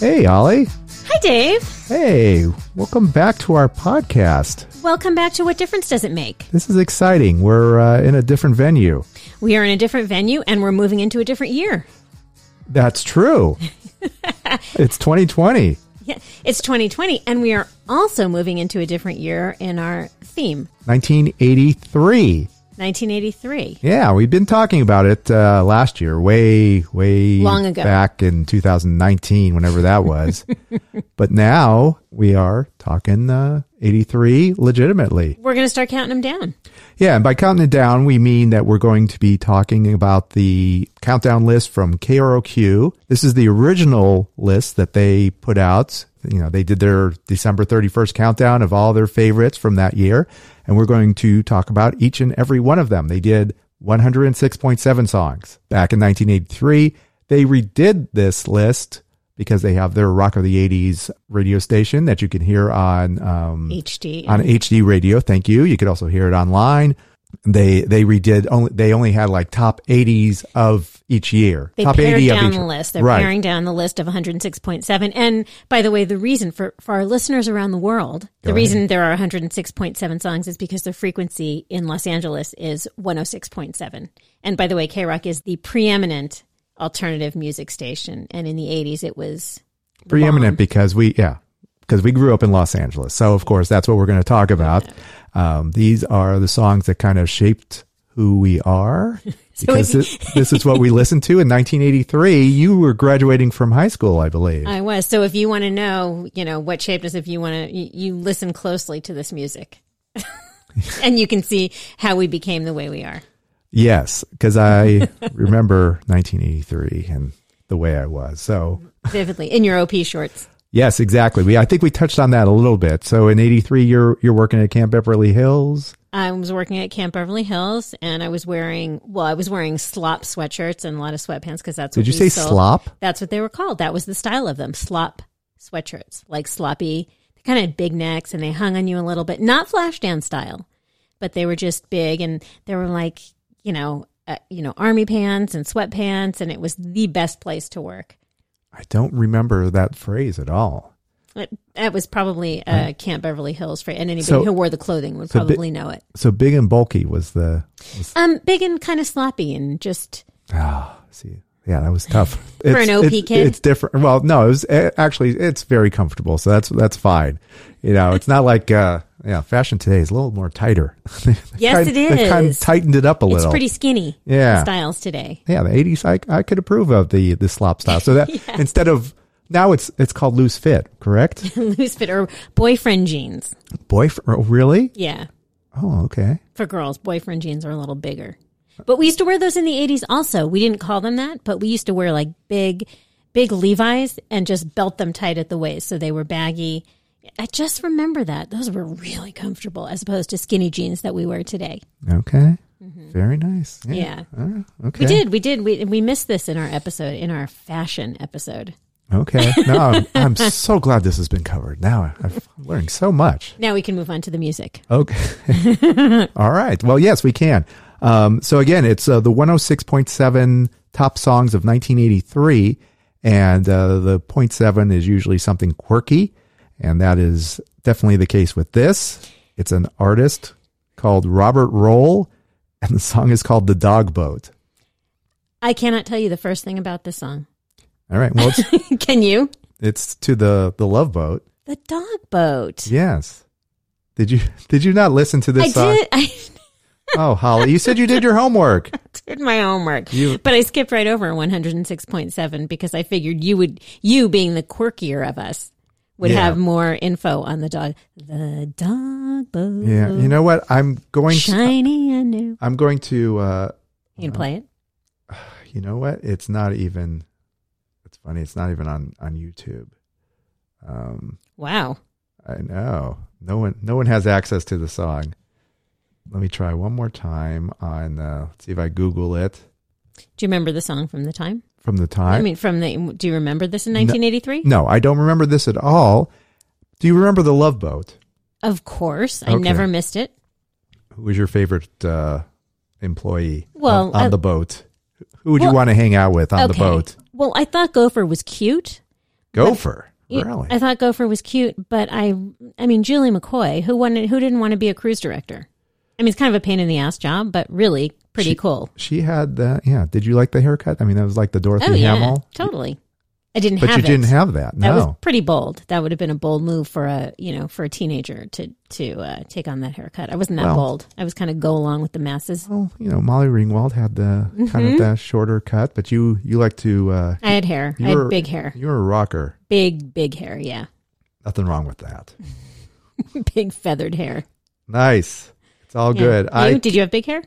Hey, Ollie. Hi, Dave. Hey, welcome back to our podcast. Welcome back to What Difference Does It Make? This is exciting. We're uh, in a different venue. We are in a different venue and we're moving into a different year. That's true. it's 2020. Yeah, it's 2020 and we are also moving into a different year in our theme, 1983. 1983. Yeah, we've been talking about it uh, last year, way, way Long ago. back in 2019, whenever that was. but now we are talking uh, 83 legitimately. We're going to start counting them down. Yeah, and by counting it down, we mean that we're going to be talking about the countdown list from KROQ. This is the original list that they put out. You know, they did their December 31st countdown of all their favorites from that year. And we're going to talk about each and every one of them. They did 106.7 songs back in 1983. They redid this list because they have their Rock of the 80s radio station that you can hear on um, HD. on HD radio. Thank you. You could also hear it online. They they redid only they only had like top 80s of each year. They top pared 80 down of each the list. They're right. paring down the list of 106.7. And by the way, the reason for, for our listeners around the world, the Go reason there are 106.7 songs is because the frequency in Los Angeles is 106.7. And by the way, K Rock is the preeminent alternative music station. And in the 80s, it was preeminent because we yeah because we grew up in Los Angeles. So of course that's what we're going to talk about. Um, these are the songs that kind of shaped who we are because this, this is what we listened to in 1983. You were graduating from high school, I believe. I was. So if you want to know, you know, what shaped us, if you want to, you, you listen closely to this music. and you can see how we became the way we are. Yes, because I remember 1983 and the way I was. So Vividly in your OP shorts. Yes, exactly. We I think we touched on that a little bit. So in '83, you're you're working at Camp Beverly Hills. I was working at Camp Beverly Hills and I was wearing, well, I was wearing slop sweatshirts and a lot of sweatpants because that's what Did you say sold. slop? That's what they were called. That was the style of them. Slop sweatshirts, like sloppy, they kind of had big necks and they hung on you a little bit, not flash down style, but they were just big and they were like, you know, uh, you know, army pants and sweatpants. And it was the best place to work. I don't remember that phrase at all. It, that was probably uh, Camp Beverly Hills for, and anybody So- who wore the clothing would so bi- probably know it. So big and bulky was the. Was, Um, big and kind of sloppy and just ah, see, yeah, that was tough For an OP it's, kid? It's different. Well, no, it was eh, actually it's very comfortable, so that's that's fine. You know, it's not like uh, yeah, fashion today is a little more tighter. Yes, kind, it They kind of tightened it up a little. it's pretty skinny. Yeah. styles today. yeah, the eighties, I I could approve of the the slop style. So that instead of now it's it's called loose fit, correct? Loose fit or boyfriend jeans. Boyfriend, oh, really? Yeah, Oh, okay. for girls, boyfriend jeans are a little bigger. But we used to wear those in the 80s also. We didn't call them that, but we used to wear like big, big Levi's and just belt them tight at the waist. So they were baggy. I just remember that. Those were really comfortable as opposed to skinny jeans that we wear today. Okay. Very nice. Mm-hmm. Yeah. Oh, okay. We did. We did. We, we missed this in our episode, in our fashion episode. Okay. No, I'm, I'm so glad this has been covered. Now I've learned so much. Now we can move on to the music. Okay. All right. Well, yes, we can. Um, so again, it's uh, the 106.7 top songs of 1983, and uh, the point seven is usually something quirky, and that is definitely the case with this. It's an artist called Robert Roll, and the song is called "The Dog Boat." I cannot tell you the first thing about this song. All right, well, Can you? it's to the the Love Boat. The dog boat. Yes. Did you did you not listen to this I song? did. I Oh, Holly, you said you did your homework. did my homework, You- but I skipped right over 106.7 because I figured you would, you being the quirkier of us, would Yeah. have more info on the dog. The dog boat. Yeah, you know what? I'm going to Shiny and new. I'm going to uh You can play it. you know what? It's not even it's funny, it's not even on on YouTube. Um Wow. I know. No one no one has access to the song. Let me try one more time on uh let's see if I Google it Do you remember the song from the time? From the time. I mean, from the. Do you remember this in 1983? no, I don't remember this at all. Do you remember the Love Boat? Of course, I Okay. never missed it. Who was your favorite uh employee Well, on, on I- the boat? Who would you want to hang out with on the boat? Well, I thought Gopher was cute. Gopher. Really? I thought Gopher was cute, but I, I mean, Julie McCoy, who wanted, who didn't want to be a cruise director? I mean, it's kind of a pain in the ass job, but really pretty She- cool. She had that. Yeah. Did you like the haircut? I mean, that was like the Dorothy Oh yeah, Hamill. totally. I didn't But have you it. didn't have that. That No. was pretty bold. That would have been a bold move for a, you know, for a teenager to to uh, take on that haircut. I wasn't that Well- bold. I was kind of go along with the masses. well, you know, Molly Ringwald had the kind Mm-hmm. of the shorter cut, but you you like to. Uh, I had hair. I had big hair. You were a rocker. Big, big hair. Yeah, Nothing wrong with that. big feathered hair. Nice. It's all Yeah. good. You? I Did you have big hair?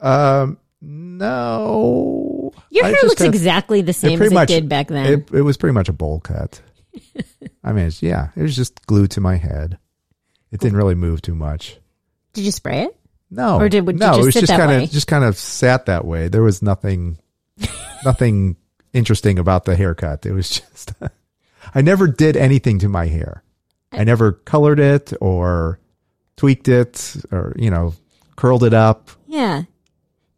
Um no. Your I hair looks had- exactly the same as much- it did back then. It, it was pretty much a bowl cut. I mean, it's, yeah, it was just glued to my head. It didn't really move too much. did you spray it? No, Or did- would no, just it was just kind of just kind of sat that way. There was nothing, nothing interesting about the haircut. It was just, I never did anything to my hair. I never colored it or tweaked it or you know curled it up. Yeah.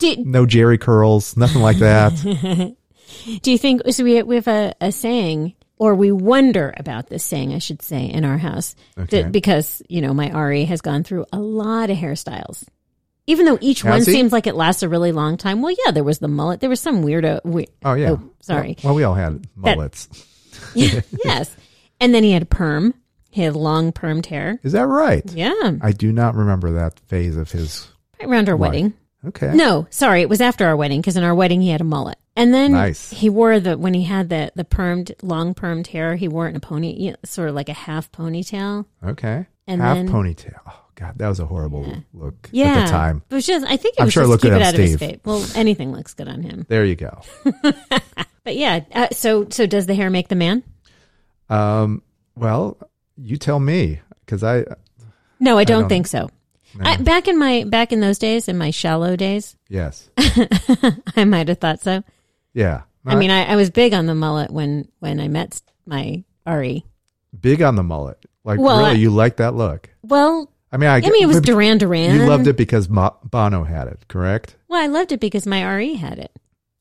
No Jheri curls, nothing like that. do you think so? We we have a, a saying, or we wonder about this saying, I should say, in our house, Okay. that because you know my Ari has gone through a lot of hairstyles. Even though each Has one he? seems like it lasts a really long time. Well, yeah, there was the mullet. There was some weirdo. We, Oh yeah. Oh, sorry. Well, we all had mullets. yes. And then he had a perm. He had long permed hair. Is that right? Yeah. I do not remember that phase of his. Right around our Right. wedding. Okay. No, sorry, it was after our wedding because in our wedding he had a mullet, and then Nice. he wore the when he had the the permed long permed hair, he wore it in a pony, you know, sort of like a half ponytail. Okay. And Half then- ponytail. Oh God, that was a horrible look Yeah, at the time. It was just I think it I'm was sure it just looked keep good it on out of his Steve. face. Well, anything looks good on him, There you go. but yeah. Uh, so so does the hair make the man? Um, well, you tell me because I No, I don't, don't- think so. I, back in my back in those days, in my shallow days, yes, I might have thought so. yeah. I mean, I, I was big on the mullet when when I met my Ari. big on the mullet. Like Well, really, I- you like that look? Well, I mean, I, I mean, it was Duran Duran. You loved it because Mo- Bono had it, correct? Well, I loved it because my Ari had it.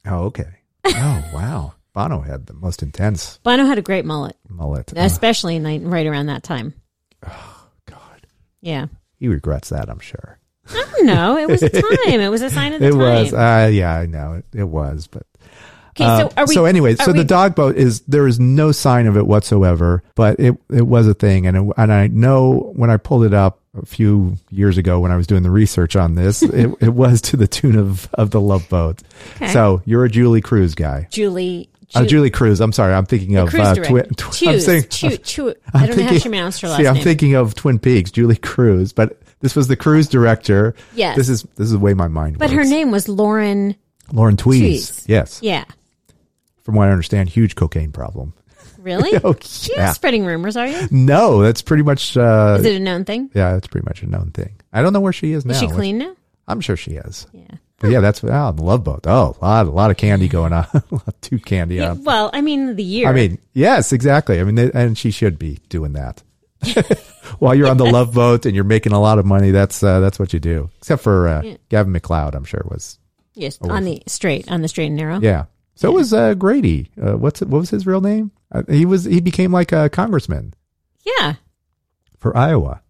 Oh, okay. Oh, wow. Bono had the most intense Bono had a great mullet, mullet. Uh, especially in the, right around that time. Oh God, Yeah. He regrets that. I'm sure. I don't know. It was a time. It was a sign of the It time. It was. Uh, yeah, I know it, it was, but okay, so Uh, are we? so anyway, are so we- the dog boat is there is no sign of it whatsoever, but it it was a thing, and it, and I know when I pulled it up a few years ago when I was doing the research on this, it, it was to the tune of of the Love Boat. Okay. So you're a Julee Cruise guy. Julie. Uh, Ju- Julee Cruise. I'm sorry. I'm thinking of uh. Twin. Tw- I'm saying, Choo- choo- I'm I don't know how thinking- she pronounced her last See, I'm thinking of Twin Peaks, Julee Cruise, but this was the cruise director. Yes. This is this is the way my mind but works. her name was Lauren. Lauren Tewes. Tewes. Yes. Yeah. From what I understand, huge cocaine problem. Really? Oh, You're yeah. not spreading rumors, are you? No, that's pretty much. Uh, Is it a known thing? yeah, that's pretty much a known thing. I don't know where she is now. Is she clean now? I'm sure she is. Yeah. But yeah, that's oh, the Love Boat. Oh, a lot, a lot of candy going on. a lot too candy Yeah, on. Well, I mean, the year. I mean, yes, exactly. I mean, they, and she should be doing that. while you're on the love boat and you're making a lot of money. That's uh, that's what you do. Except for uh, Yeah. Gavin MacLeod, I'm sure was Yes, on the straight, on the straight and narrow. yeah. So was uh, Grady. Uh, what's what was his real name? Uh, he was he became like a congressman Yeah. for Iowa.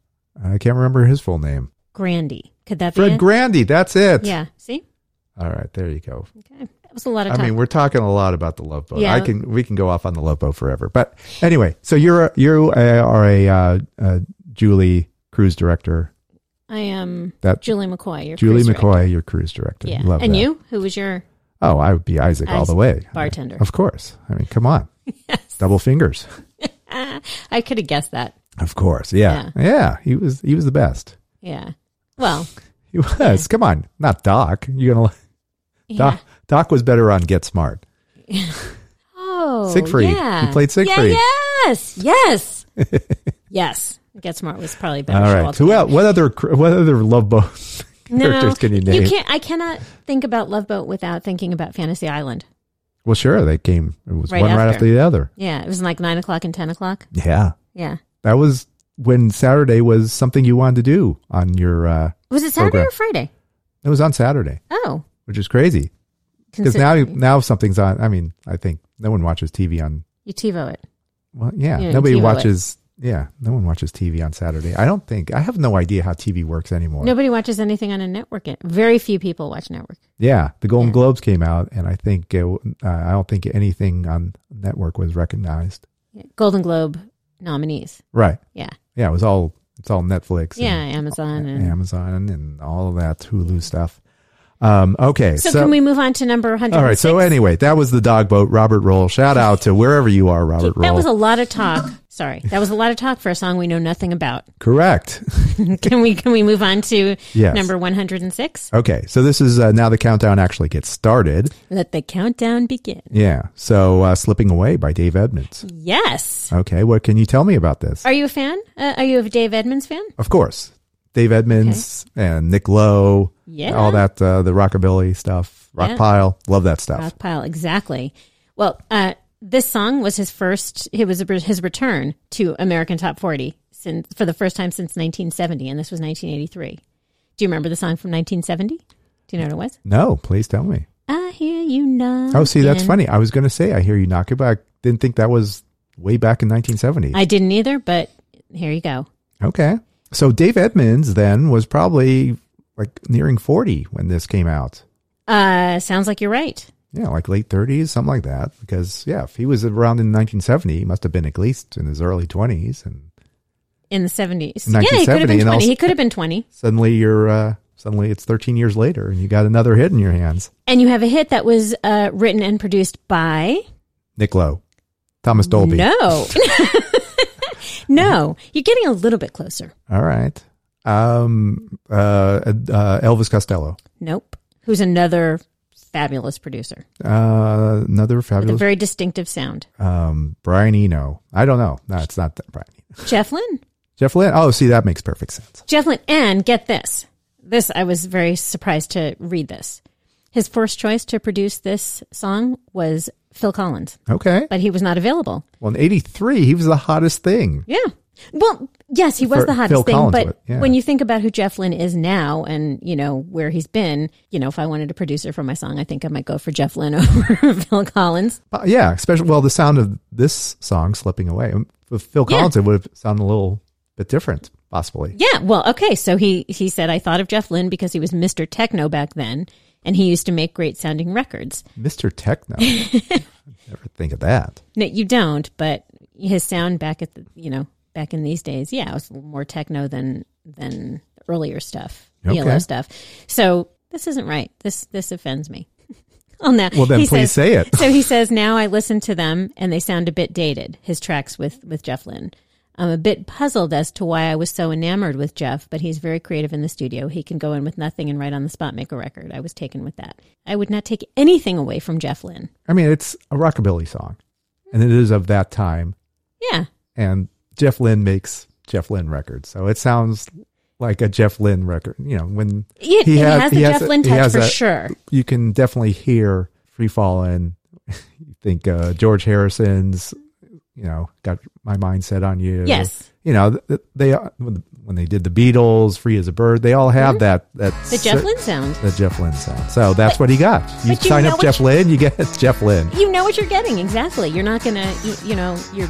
I can't remember his full name. Grandy. Could that be Fred it? Grandy. That's it. yeah. See? All right, there you go. Okay. That was a lot of I mean, we're talking a lot about the Love Boat. Yeah. I can we can go off on the Love Boat forever. But anyway, so you're a, you are a uh, uh, Julie cruise director. I am That Julie McCoy. Your Julie cruise director. McCoy, your cruise director. Yeah. Love and that. you? Who was your Oh, I would be Isaac all the way. bartender. Of course. I mean, come on. Yes. Double fingers. I could have guessed that. Of course. Yeah. yeah. He was he was the best. Yeah. Well, He was. Come on. Not Doc. You're gonna yeah. Doc Doc was better on Get Smart. Oh, Siegfried. Yeah. He played Siegfried. Yeah, yes. Yes. yes. Get Smart was probably better. All right. right. Who else? What other what other Love Boat No, characters can you name? You can't. I cannot think about Love Boat without thinking about Fantasy Island. Well, sure. They came. It was Right one right after. after the other. Yeah, it was like nine o'clock and ten o'clock. Yeah. Yeah. That was when Saturday was something you wanted to do on your. uh Was it Saturday Program. or Friday? It was on Saturday, Oh, which is crazy because now now something's on. I mean, I think no one watches TV on. you TiVo it. Well, yeah, Yeah, nobody TiVo it. watches. Yeah, no one watches TV on Saturday. I don't think. I have no idea how TV works anymore. Nobody watches anything on a network. Very few people watch network. Yeah, the Golden Yeah. Globes came out, and I think uh, uh, I don't think anything on network was recognized. Golden Globe nominees. Right. Yeah. Yeah, it was all it's all Netflix. Yeah, and Amazon and Amazon and all of that Hulu stuff. Um, okay, So, can we move on to number 100? all right. So anyway, that was the dog boat. Robert Roll. Shout out to wherever you are, Robert Roll. that was a lot of talk. Sorry, that was a lot of talk for a song we know nothing about. Correct. Can we can we move on to Yes. number 106? Okay, so this is uh, now the countdown actually gets started. Let the countdown begin. Yeah. So uh, slipping away by Dave Edmunds. Yes. Okay, what can you tell me about this? Are you a fan? Uh, are you a Dave Edmunds fan? Of course, Dave Edmunds and Nick Lowe. Yeah. All that uh, the rockabilly stuff, rock Yeah. pile. Love that stuff. Rock pile, exactly. Well, uh, this song was his first. It was his return to American Top 40 since for the first time since 1970, and this was 1983. Do you remember the song from 1970? Do you know what it was? No, please tell me. I hear you knock. Oh, see, that's funny. I was going to say, I hear you knock it, but I didn't think that was way back in 1970. I didn't either, but here you go. okay. So Dave Edmunds then was probably like nearing 40 when this came out. Uh, sounds like you're right. Yeah, like late 30s, something like that. Because, yeah, if he was around in 1970, he must have been at least in his early 20s. And In the 70s. Yeah, he could have been 20. also- he could have been 20. suddenly you're, uh, suddenly it's 13 years later and you got another hit in your hands. And you have a hit that was uh, written and produced by. Nick Lowe, Thomas Dolby. No. no. You're getting a little bit closer. All right. Um, uh, uh, Elvis Costello. Nope. Who's another fabulous producer Uh, another with a very distinctive sound. um, Brian Eno. I don't know. No, it's not that Brian Eno. Jeff Lynne. Jeff Lynne. Oh, see, that makes perfect sense. Jeff Lynne. And get this. This, I was very surprised to read this. His first choice to produce this song was Phil Collins, Okay. but he was not available. Well, in '83, he was the hottest thing. Yeah. Well, yes, he was For the hottest Phil thing, Collins but yeah. when you think about who Jeff Lynne is now and, you know, where he's been, you know, if I wanted a producer for my song, I think I might go for Jeff Lynne over Phil Collins. Uh, yeah, especially well, the sound of this song "Slipping Away" with Phil Yeah. Collins, it would have sounded a little bit different, possibly. Yeah, well, okay, so he he said I thought of Jeff Lynne because he was Mr. Techno back then and he used to make great sounding records. Mr. Techno. Never think of that. No, you don't, but his sound back at the, you know, back in these days, yeah, it was more techno than than the earlier stuff, Okay. ELO stuff. So this isn't right. This this offends me. oh no. Well, then He please says- say it. so he says now I listen to them and they sound a bit dated. His tracks with with Jeff Lynne. I'm a bit puzzled as to why I was so enamored with Jeff, but he's very creative in the studio. He can go in with nothing and write on the spot make a record. I was taken with that. I would not take anything away from Jeff Lynne. I mean, it's a rockabilly song, and it is of that time. Yeah. And Jeff Lynne makes Jeff Lynne records, so it sounds like a Jeff Lynne record. You know, when It, He it has- has the he Jeff Lynne touch for a- sure. you can definitely hear Free Fallin'. you think uh, George Harrison's you know, got my mind set on you. Yes. You know, they when they did the Beatles, "Free as a Bird," they all have that that Mm-hmm. The Jeff Lynne sound. the Jeff Lynne sound. So that's what he got. You but you sign up Jeff you- Lynne, you get Jeff Lynne. You know what you're getting exactly. You're not gonna, you, you know, you're.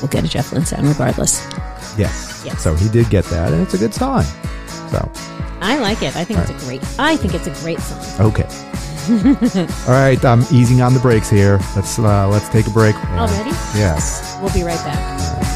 We'll get a Jeff Lynne sound regardless. Yes. Yes. So he did get that, and it's a good song. So I like it. I think it's a great. I think it's a great song. okay. All right, I'm easing on the brakes here. Let's uh, let's take a break. Already? Yes. We'll be right back.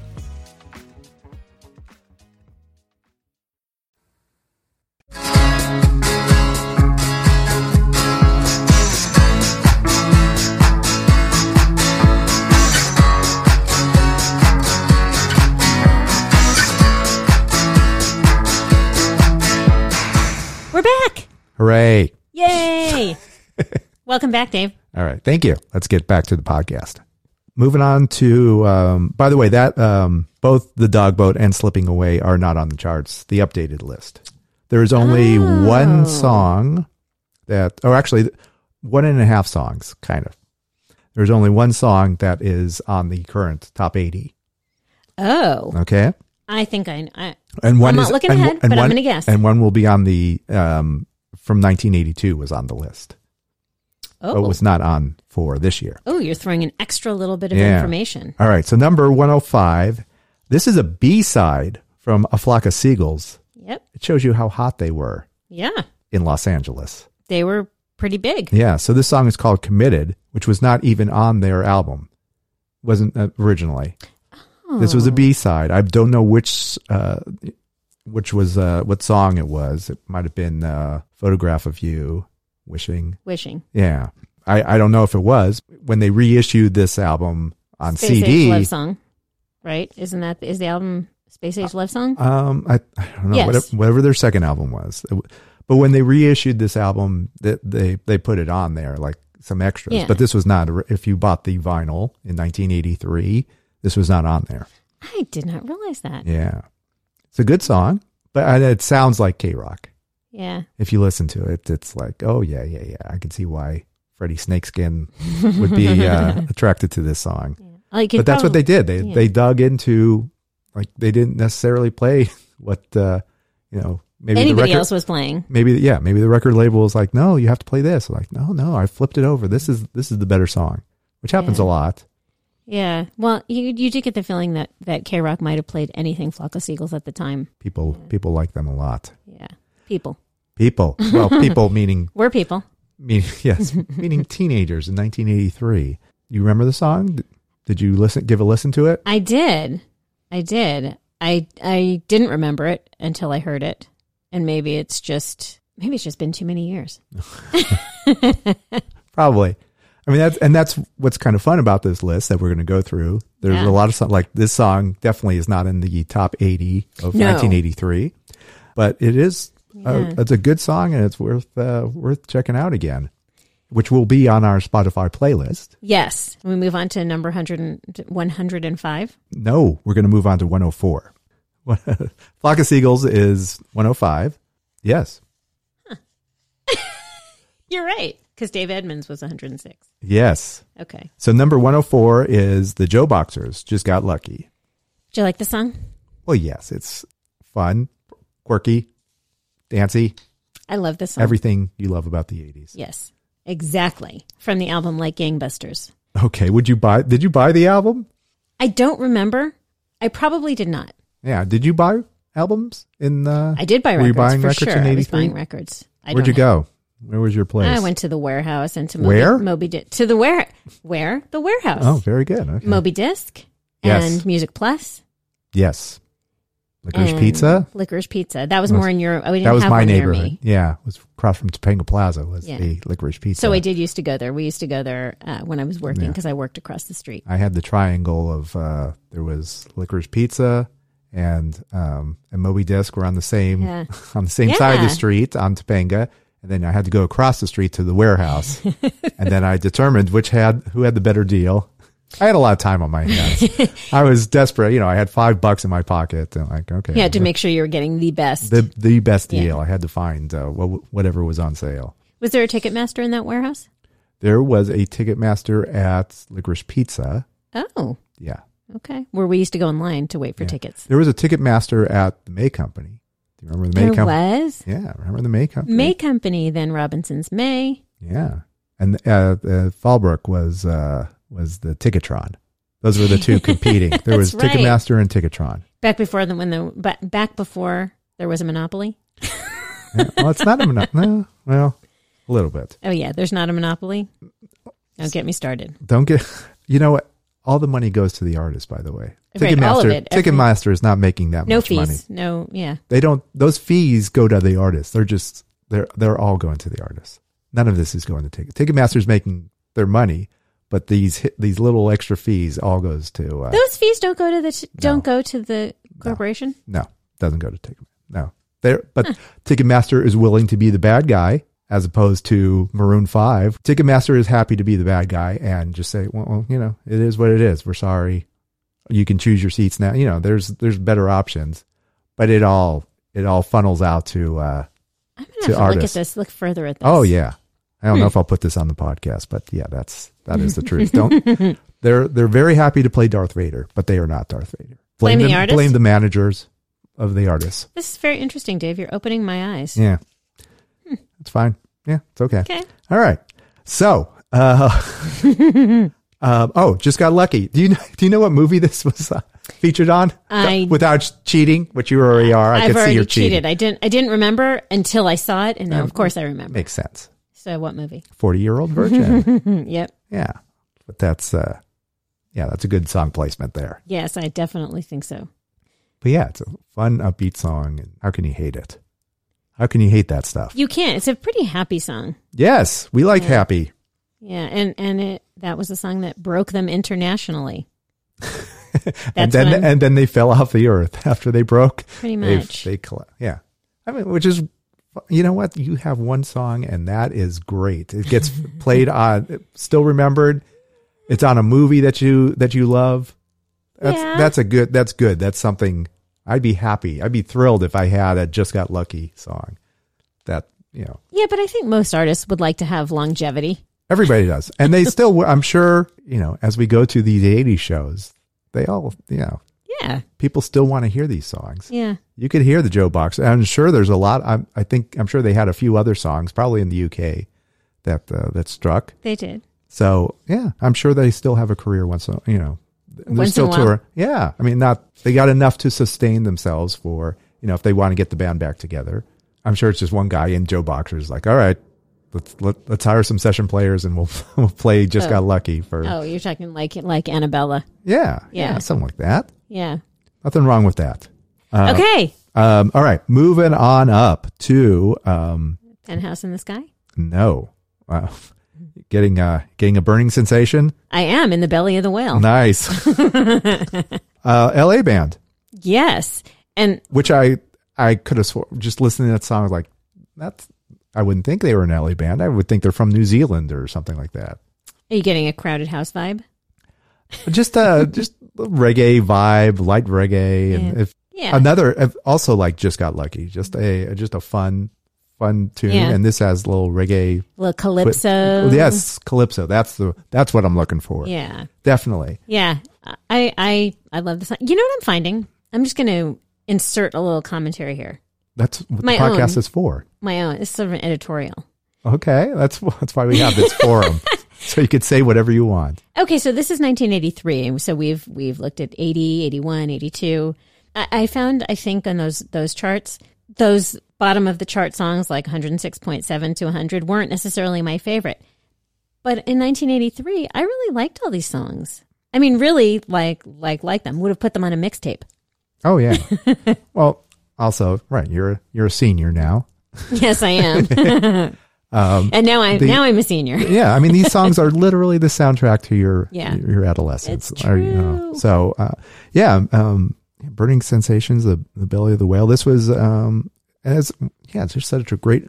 We're back. Hooray! Yay! Welcome back, Dave. All right, thank you. Let's get back to the podcast. Moving on to, um, by the way, that um, both the dog boat and slipping away are not on the charts. The updated list. There is only Oh. one song that, or actually, one and a half songs, kind of. There's only one song that is on the current top 80. Oh, Okay, I think I. I and one I'm not is looking and, ahead, but I'm gonna guess. And one will be on the um, from 1982 was on the list, oh, but was not on for this year. oh, you're throwing an extra little bit of Yeah. information. All right. So number 105. This is a B side from A Flock of Seagulls. Yep. It shows you how hot they were Yeah, in Los Angeles. they were pretty big. Yeah. So this song is called Committed, which was not even on their album. Wasn't uh, originally. This was a B side. I don't know which uh, which was uh, what song it was. It might have been uh, "Photograph of You," "Wishing." Wishing. Yeah, I I don't know if it was when they reissued this album on Space CD. Age Love Song, right? Isn't that is the album Space Age Love Song? Um, I, I don't know Yes. whatever, whatever their second album was, but when they reissued this album, that they they put it on there like some extras. Yeah. But this was not. If you bought the vinyl in 1983, this was not on there. I did not realize that. Yeah, it's a good song, but it sounds like K Rock. Yeah. If you listen to it, it's like, oh yeah, yeah, yeah. I can see why Freddy Snakeskin would be uh, attracted to this song. Like but that's what they did. They yeah. they dug into like they didn't necessarily play what uh, you know maybe the Anybody record, else was playing. maybe yeah maybe the record label was like no you have to play this like no no I flipped it over this is this is the better song which happens Yeah. a lot Yeah. Well, you you did get the feeling that that K Rock might have played anything Flock of Seagulls at the time. people people like them a lot Yeah. People. people well people meaning We're people. meaning yes meaning teenagers in 1983 you remember the song did, did you listen give a listen to it I did. I did. I I didn't remember it until I heard it. And maybe it's just maybe it's just been too many years. Probably. I mean, that's, and that's what's kind of fun about this list that we're going to go through. There's Yeah. a lot of songs, like this song definitely is not in the top 80 of No. 1983, but it is, Yeah. a, it's a good song and it's worth, uh, worth checking out again, which will be on our Spotify playlist. Yes. We move on to number 100 and, 105. No, we're going to move on to 104. Flock of Seagulls is 105. Yes. You're right. Because Dave Edmunds was 106. Yes. Okay. So number 104 is the JoBoxers. Just got lucky. Do you like the song? Well, yes, it's fun, quirky, dancy, I love this song. everything you love about the 80s. Yes. Exactly. From the album Like Gangbusters. Okay, would you buy did you buy the album? I don't remember. I probably did not. Yeah, did you buy albums in the I did buy records. Were you buying for records sure. in I was 83? buying records. I Where'd you have- go? Where was your place? I went to the warehouse and to Moby, Where? Moby Di- to the where where the warehouse. Oh, very good. Okay. Moby Disc Yes. and Music Plus. yes. Licorice Pizza? Licorice Pizza. That was more in your. Oh, we didn't That was have my one near neighborhood. me. Yeah, it was across from Topanga Plaza was Yeah. the Licorice Pizza. So I did used to go there. We used to go there uh, when I was working because I worked across the street. I had the triangle of uh, there was licorice pizza and um, and Moby Disc were on the same Yeah. on the same side of Yeah. the street on Topanga, and then I had to go across the street to the warehouse, and then I determined which had who had the better deal. I had a lot of time on my hands. I was desperate, you know. I had five bucks in my pocket, and like, okay, You had to make sure you were getting the best. the the best Yeah. deal. I had to find uh, whatever was on sale. was there a Ticketmaster in that warehouse? There was a Ticketmaster at Licorice Pizza. Oh, Yeah, okay. Where we used to go in line to wait for Yeah. tickets. there was a Ticketmaster at the May Company. Do you remember the May There Company? was Yeah, remember the May Company? May Company, then Robinson's May. Yeah, and uh, uh, Fallbrook was uh, was the Ticketron. Those were the two competing. There was right. Ticketmaster and Ticketron. Back before the when the ba- back before there was a monopoly. Yeah, well, it's not a monopoly. No, well, a little bit. Oh yeah, there's not a monopoly. Don't get me started. Don't get. You know what? All the money goes to the artist. By the way, Right, all of it, every- Ticketmaster is not making that much. No much fees. money. No, yeah. They don't. Those fees go to the artist. They're just. They're they're all going to the artist. None of this is going to Ticket. Ticketmaster's making their money, but these these little extra fees all goes to. Uh, Those fees don't go to the t- don't go to the corporation. No, doesn't go to Ticketmaster. No, there. But Ticketmaster is willing to be the bad guy as opposed to Maroon Five. Ticketmaster is happy to be the bad guy and just say, well, well, you know, it is what it is. We're sorry. You can choose your seats now. You know, there's there's better options, but it all it all funnels out to. uh I'm gonna To have to look at this. Look further at this. Oh yeah, I don't know Hmm. if I'll put this on the podcast, but yeah, that's that is the truth. Don't they're they're very happy to play Darth Vader, but they are not Darth Vader. Blame the them- artist? Blame the managers of the artists. This is very interesting, Dave. You're opening my eyes. Yeah. It's fine. Yeah, it's okay. Okay. All right. So, uh, um, oh, just got lucky. Do you know, do you know what movie this was uh, featured on? I- Without cheating, which you already are. I I've could see you're cheated. cheating. I didn't. I didn't remember until I saw it, and now, Um, of course, I remember. Makes sense. So, what movie? 40 year old virgin. Yep. yeah. But that's, uh, yeah, that's a good song placement there. Yes, I definitely think so. But yeah, it's a fun, upbeat song. And how can you hate it? How can you hate that stuff? You can't. It's a pretty happy song. Yes, we like Yeah. happy. Yeah, and and it that was a song that broke them internationally. and That's then and then they fell off the earth after they broke. Pretty much. they colla- yeah. I mean, which is, you know what? You have one song and that is great. It gets played on, still remembered. It's on a movie that you, that you love. That's, Yeah. that's a good, that's good. That's something I'd be happy. I'd be thrilled if I had a Just Got Lucky song that, you know, yeah, but I think most artists would like to have longevity. everybody does. And they still, I'm sure, you know, as we go to these 80s shows, they all, you know, Yeah, people still want to hear these songs. yeah. You could hear the Joe Box. I'm sure there's a lot. I'm, I think I'm sure they had a few other songs, probably in the UK, that uh, that struck. They did. So yeah, I'm sure they still have a career once. uh, You know, they're Once in still touring. Yeah, I mean, not they got enough to sustain themselves for you know if they want to get the band back together. I'm sure it's just one guy in JoBoxer's like, all right, let's let, let's hire some session players and we'll we'll play. Just Oh. got lucky for Oh, you're talking like like Annabella. yeah, yeah Yeah. something like that. Yeah. Nothing wrong with that. Uh, okay. Um, all right, moving on up to um, Penthouse in the sky. no. Uh, Getting uh getting a burning sensation. I am in the belly of the whale. Nice. uh, L.A. band, Yes. And which I I could have swore, just listening to that song. I was like, that's I wouldn't think they were an L.A. band. I would think they're from New Zealand or something like that. are you getting a crowded house vibe? Just uh just reggae vibe, light reggae, and Yeah. if Yeah. another if- also like just got lucky. Just a just a fun fun tune, Yeah. and this has little reggae. little calypso. Yes, calypso. That's the that's what I'm looking for. Yeah. Definitely. Yeah. I I I love this. You know what I'm finding? I'm just going to insert a little commentary here. That's what My the podcast own. is for. My own. It's sort of an editorial. Okay, that's that's why we have this forum, so you could say whatever you want. Okay, so this is 1983, so we've we've looked at 80, 81, 82. I, I found, I think, on those those charts, those bottom of the chart songs like 106.7 to 100 weren't necessarily my favorite. But in 1983, I really liked all these songs. I mean, really like like like them. Would have put them on a mixtape. Oh yeah. well, also right, you're you're a senior now. Yes, I am. and now I'm Um, the- now I'm a senior. Yeah, I mean these songs are literally the soundtrack to your Yeah. your adolescence. It's Or, you know, so uh, yeah, um, burning sensations, the the belly of the whale. This was um, as yeah, it's just such a great,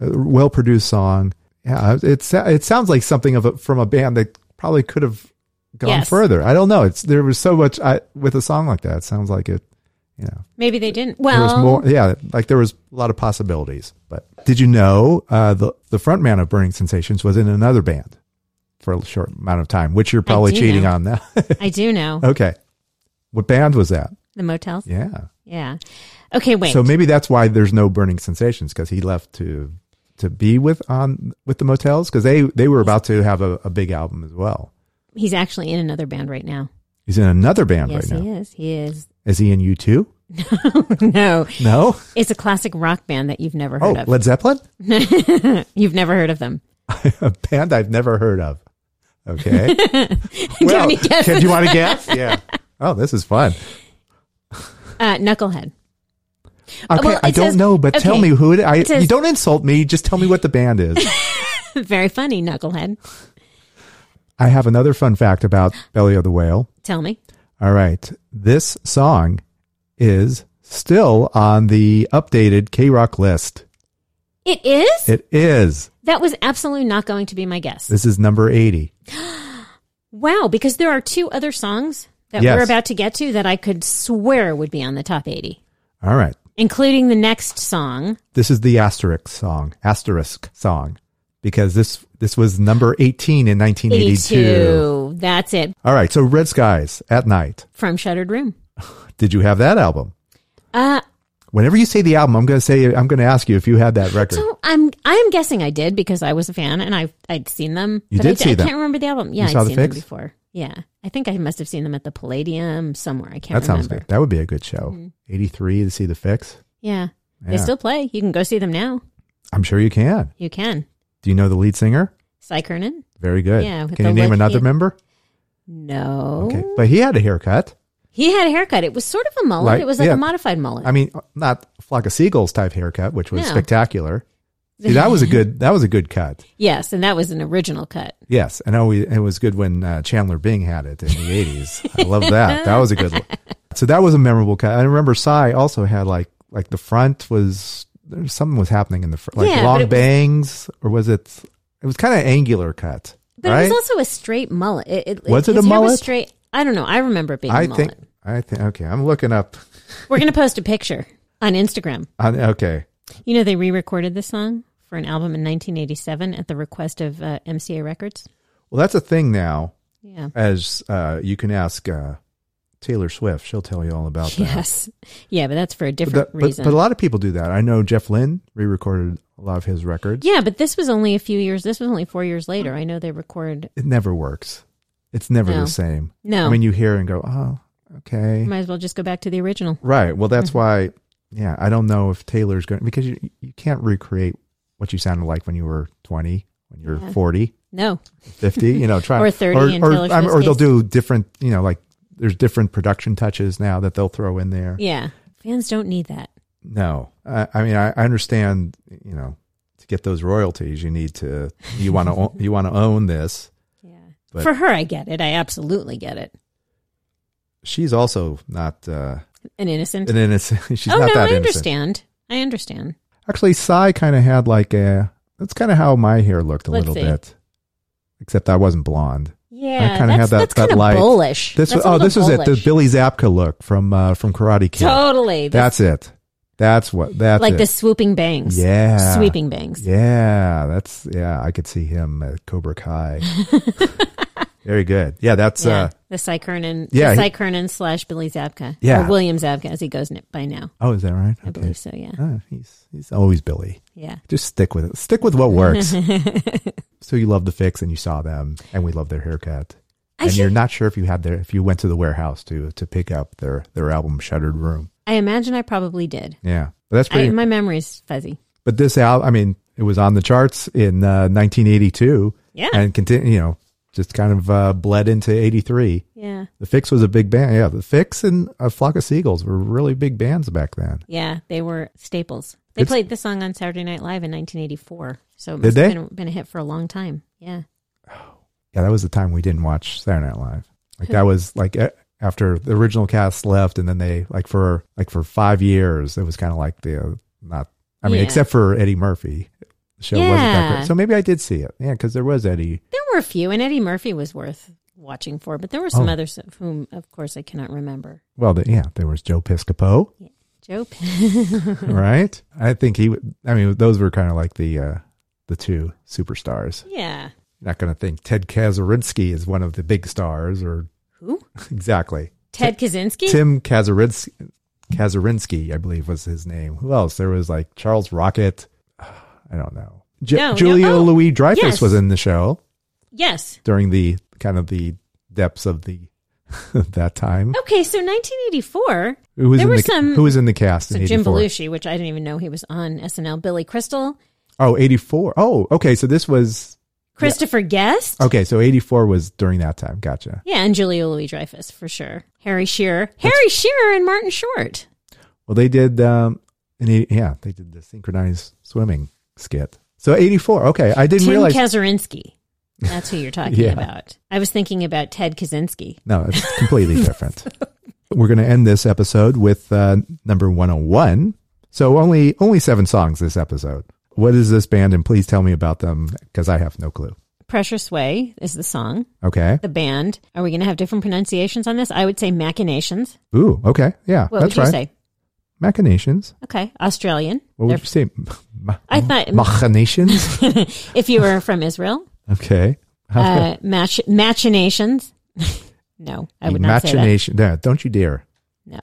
uh, well produced song. Yeah, it's it sounds like something of a, from a band that probably could have gone Yes. further. I don't know. It's there was so much I, with a song like that. It sounds like it. You know, Maybe they didn't. there was Well, more. Yeah, like there was a lot of possibilities. But did you know uh, the the front man of Burning Sensations was in another band for a short amount of time, which you're probably cheating know. on now. I do know okay, what band was that? the motels. Yeah, Yeah. Okay, wait. so maybe that's why there's no Burning Sensations because he left to to be with on with the motels because they they were about to have a, a big album as well. He's actually in another band right now. He's in another band Yes, right he now. is. He is. Is he in you too? no, No. No? it's a classic rock band that you've never Oh, heard of. Led Zeppelin, You've never heard of them. a band I've never heard of. Okay. Do you have? Can, do you want to guess? Yeah. Oh, this is fun. Uh, Knucklehead. Okay, well, I don't says- know, but tell me who it. I It says- you don't insult me. Just tell me what the band is. Very funny, Knucklehead. I have another fun fact about Belly of the Whale. Tell me. All right, this song is still on the updated K Rock list. It is? It is. that was absolutely not going to be my guess. This is number eighty. Wow, because there are two other songs that Yes. we're about to get to that I could swear would be on the top 80, All right, including the next song. this is the asterisk song. Asterisk song. Because this this was number eighteen in nineteen eighty two. 82. That's it. All right, so Red Skies at Night. From Shuttered Room. Did you have that album? Uh, Whenever you say the album, I'm going to say I'm going to ask you if you had that record. So I'm I'm guessing I did because I was a fan and I I'd seen them. You did I, see I them. can't remember the album. Yeah, You saw I'd the seen them before. Yeah, I think I must have seen them at the Palladium somewhere. I can't that sounds remember. good. That would be a good show. Mm-hmm. 83 to see the Fixx. Yeah. they still play. You can go see them now. I'm sure you can. You can. Do you know the lead singer? Cy Curnin? Very good. Yeah, Can you name another he- member? No. Okay. But he had a haircut. He had a haircut. It was sort of a mullet. Like- it was like yeah. a modified mullet. I mean, not Flock of Seagulls type haircut, which was No. spectacular. See, that was a good that was a good cut. yes, and that was an original cut. Yes, and always, it was good when uh, Chandler Bing had it in the 80s. I love that. That was a good. So that was a memorable cut. I remember Cy also had like like the front was there something was happening in the front, like Yeah, long it was- bangs, or was it? It was kind of angular cut, But right? it was also a straight mullet. It, it, Was it a mullet? straight. I don't know. I remember it being a I mullet. think. I think. Okay, I'm looking up. We're going to post a picture on Instagram. On, okay, You know, they re recorded this song for an album in 1987 at the request of uh, MCA Records. well, that's a thing now. Yeah. As uh, you can ask uh, Taylor Swift, she'll tell you all about that. Yes. Yeah, but that's for a But, different that- reason. but a lot of people do that. I know Jeff Lynne re-recorded a lot of his records. yeah, but this was only a few years. This was only four years later. I know they record. It never works. It's never No. the same. No. I mean, you hear and go, oh, okay. Might as well just go back to the original. Right. Well, Mm-hmm. that's why, yeah, I don't know if Taylor's going to, because you, you can't recreate what you sounded like when you were 20, when you're Yeah. 40, No. 50, you know, try Or 30 or, or, Taylor I'm- Swift's or they'll do different, you know, like there's different production touches now that they'll throw in there. Yeah. Fans don't need that. No, I, I mean, I, I understand, you know, to get those royalties, you need to you want to you want to own this. Yeah. But- For her, I get it. I absolutely get it. She's also not uh, An innocent. an innocent. She's oh not no, that I innocent. understand. I understand. Actually, Cy kind of had like a. That's kind of how my hair looked a Let's little see. bit, except I wasn't blonde. Yeah, kinda that's, had that- that's that kind of light. bullish. This That's oh, this was it. The. Billy Zabka look from uh, from Karate Kid. Totally. That's That's it. That's what. That's like it. the swooping bangs. Yeah. Sweeping bangs. Yeah, that's yeah. I could see him at Cobra Kai. Very good. Yeah, that's Yeah. uh. the Cy Curnin, yeah, the he- slash Billy Zabka. Yeah. Or William Zabka, as he goes by now. Oh, is that right? I believe so, yeah. Ah, he's he's always Billy. Yeah. Just stick with it. Stick with what works. so you love the Fixx, and you saw them, and we love their haircut. I and you're not sure if you had their if you went to the warehouse to to pick up their their album Shuttered Room. I imagine I probably did. Yeah, but that's I, my memory's fuzzy. but this album, I mean, it was on the charts in uh, 1982. Yeah. and continue. You know, just kind of uh, bled into 83. Yeah. The Fixx was a big band. Yeah, the Fixx and a Flock of Seagulls were really big bands back then. Yeah. They were staples. They It's- played this song on Saturday Night Live in 1984. So it Did they? been, been a hit for a long time. Yeah. Yeah, that was the time we didn't watch Saturday Night Live. Like that was like after the original cast left, and then they like for like for five years, it was kind of like the uh, not. I mean, Yeah. except for Eddie Murphy, show wasn't that Yeah. great. So maybe I did see it. Yeah, because there was Eddie. There were a few, and Eddie Murphy was worth watching for, but there were some Oh. others of whom, of course, I cannot remember. Well, the, yeah, there was Joe Piscopo, Joe. right? I think he. would I mean, those were kind of like the uh the two superstars. yeah. You're not going to think Ted Kazurinsky is one of the big stars, or Who? exactly. Ted Kaczynski? Tim Kazurinsky, Kazurinsky, I believe was his name. Who else? There was like Charles Rocket. I don't know. Ju- No, no. Julia Oh, Louis Dreyfus yes. was in the show yes. during the kind of the depths of the that time. Okay, so 1984. Who was there in were the some- Who was in the cast So Jim Belushi, which I didn't even know he was on SNL. Billy Crystal, Oh, 84. Oh, okay. So this was Christopher Guest. okay. So 84 was during that time. Gotcha. Yeah, and Julia Louis Dreyfus for sure. Harry Shearer, Harry Shearer, and Martin Short. Well, they did. Um, and he, yeah, they did the synchronized swimming skit. So 84. Okay, I didn't Tim realize. Kazurinsky. That's who you're talking Yeah. about. I was thinking about Ted Kaczynski. No, it's completely different. We're going to end this episode with uh, number 101. So only only seven songs this episode. What is this band? And please tell me about them because I have no clue. Pressure Sway is the song. Okay. The band. Are we going to have different pronunciations on this? I would say Machinations. Ooh. Okay. Yeah. What that's would you right. say? Machinations. Okay, Australian. What They're- would you say? Ma- I thought machinations. if you were from Israel, okay. uh, mach- machinations. no, I would not say that. Machination. No, don't you dare. No.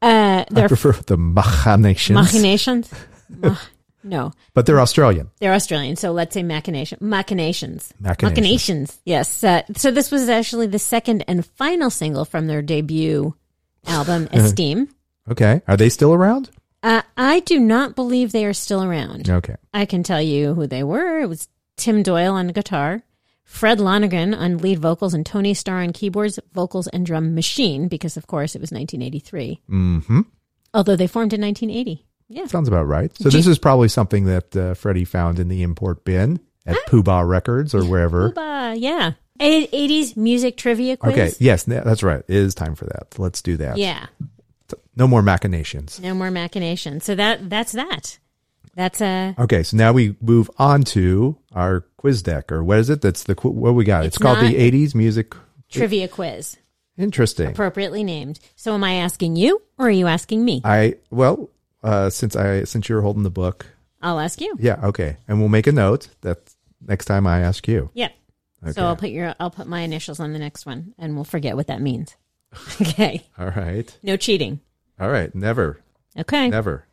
Uh, I prefer the machinations. machinations. Mach- no, but they're Australian. they're Australian. So let's say machination, machinations, Machinations. machinations. Yes. Uh, so this was actually the second and final single from their debut album, Esteem. Okay. Are they still around? Uh, I do not believe they are still around. Okay. I can tell you who they were. It was Tim Doyle on guitar, Fred Loneragan on lead vocals, and Tony Starr on keyboards, vocals, and drum machine, because of course it was 1983. Mm-hmm. Although they formed in 1980. Yeah. Sounds about right. So this is probably something that uh, Freddy found in the import bin at Poo-Bah Records or wherever. Booba, yeah. 80s music trivia quiz. Okay. Yes, that's right. It is time for that. Let's do that. Yeah. No more machinations. No more machinations. So that that's that. That's a. Okay. So now we move on to our quiz deck, or what is it? That's the what we got. It's, It's called the '80s music. Trivia quiz, Interesting. appropriately named. So, am I asking you or are you asking me? I well, uh, since I since you're holding the book, I'll ask you. yeah, okay, and we'll make a note that next time I ask you. Yep. Okay. So I'll put your I'll put my initials on the next one, and we'll forget what that means. okay. All right. No cheating. All right. Never. Okay. Never.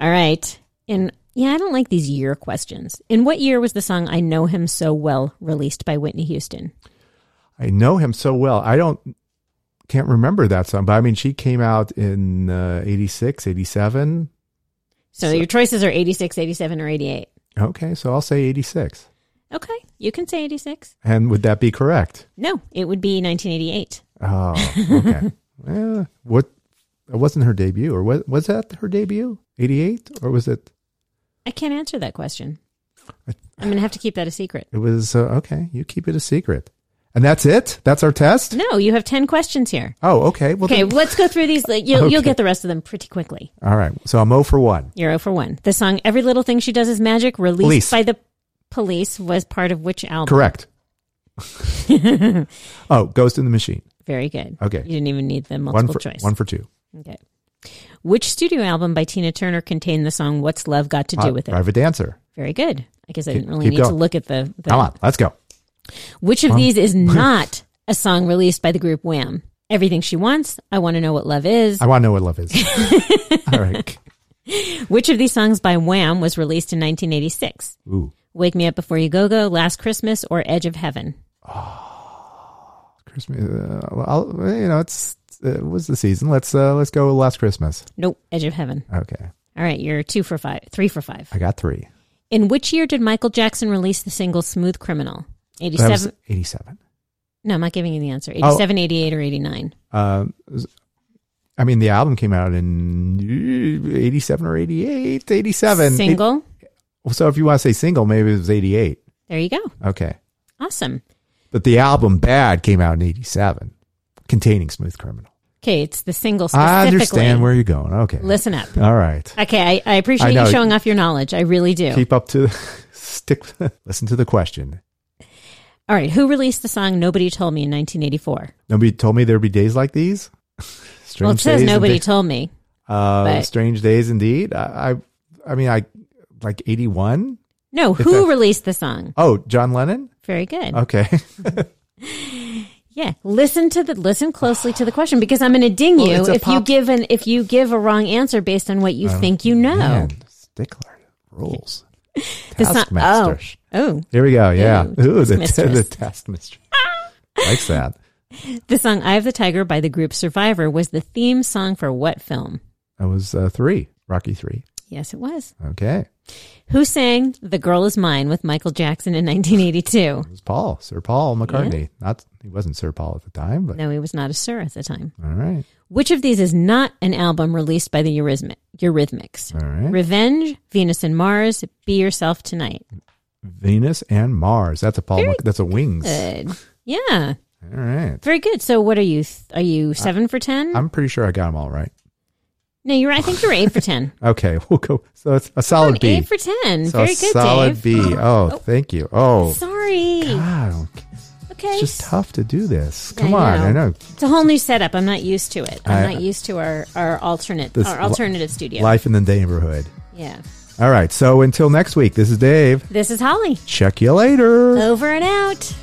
All right. In yeah, I don't like these year questions. In what year was the song "I Know Him So Well" released by Whitney Houston? I know him so well. I don't can't remember that song, but I mean, she came out in uh, 86, 87. So, your choices are 86, 87, or 88. Okay, so I'll say 86. Okay, you can say 86. And would that be correct? No, it would be 1988. Oh, okay. yeah. What? It wasn't her debut, or was was that her debut? 88, or was it? I can't answer that question. I'm going to have to keep that a secret. It was uh, okay. You keep it a secret, and that's it. That's our test. No, you have 10 questions here. Oh, okay. Well, Okay, then- let's go through these. Like, You'll, you'll get the rest of them pretty quickly. all right. So I'm 0 for one. You're 0 for 1. The song Every Little Thing She Does Is Magic, released Police. by the police, was part of which album? Correct. oh, Ghost in the Machine. Very good. Okay. You didn't even need the One multiple for choice. one for two. Okay. Which studio album by Tina Turner contained the song What's Love Got to Do Uh, with It? Private Dancer. Very good. I guess I didn't really keep need to look at the. the Come on, let's go. Which of these is not a song released by the group Wham? Everything She Wants, I Want to Know What Love Is. I want to know what love is. all right. Which of these songs by Wham was released in 1986? Ooh, Wake Me Up Before You Go Go, Last Christmas, or Edge of Heaven? Christmas. Uh, I'll, you know, it's uh, it was the season. Let's uh, let's go last Christmas. Nope, Edge of Heaven. Okay, All right, you're two for five, three for five. I got three. In which year did Michael Jackson release the single Smooth Criminal? 87. was eighty-seven. no, I'm not giving you the answer. Oh. 87, 88, or 89? Um, I mean, the album came out in eighty-seven or 88, 87. Single? It- so if you want to say single, maybe it was eighty-eight. there you go. Okay, Awesome. But the album "Bad" came out in eighty-seven, containing "Smooth Criminal." Okay, it's the single specifically. I understand where you're going. Okay, Listen up. All right. Okay, I, I appreciate I know. you showing off your knowledge. I really do. Keep up to stick. Listen to the question. All right, who released the song Nobody Told Me in 1984? Nobody told me there'd be days like these. Strange well, it says days Nobody indeed. told me. Uh, strange days indeed. I, I, I mean, I like eighty-one. No, If who that- released the song? Oh, John Lennon. Very good. Okay. Yeah, listen to the listen closely to the question because I'm going to ding Well, you it's a if you pop- give an if you give a wrong answer based on what you think you know. Man, stickler rules. The song- Taskmaster. Oh, Here we go. Yeah. Ooh, Ooh, the, taskmistress. the task mistress. Likes that. the song "Eye of the Tiger" by the group Survivor was the theme song for what film? That was uh, three. Rocky three. Yes, it was. Okay. Who sang "The Girl Is Mine" with Michael Jackson in 1982? It was Paul, Sir Paul McCartney. Not he wasn't Sir Paul at the time, but No, he was not a sir at the time. all right. Which of these is not an album released by the Eurythmic, Eurythmics? All right. Revenge, Venus and Mars, Be Yourself Tonight. Venus and Mars. That's a Paul. Mc, that's a Wings. Good. Yeah, All right. very good. So, what are you? Are you seven for ten? I'm pretty sure I got them all right. No, you're. I think you're eight for ten. Okay, we'll go. So it's a solid An B. Eight for ten. so very good, solid Dave. B. Oh. Oh, oh, thank you. Oh, Sorry. God, Okay. it's just tough to do this. I Come on, I know. It's a whole new setup. I'm not used to it. I'm I- not used to our our alternate This our alternative studio. Life in the neighborhood. Yeah. All right. So until next week, this is Dave. This is Holly. Check you later. Over and out.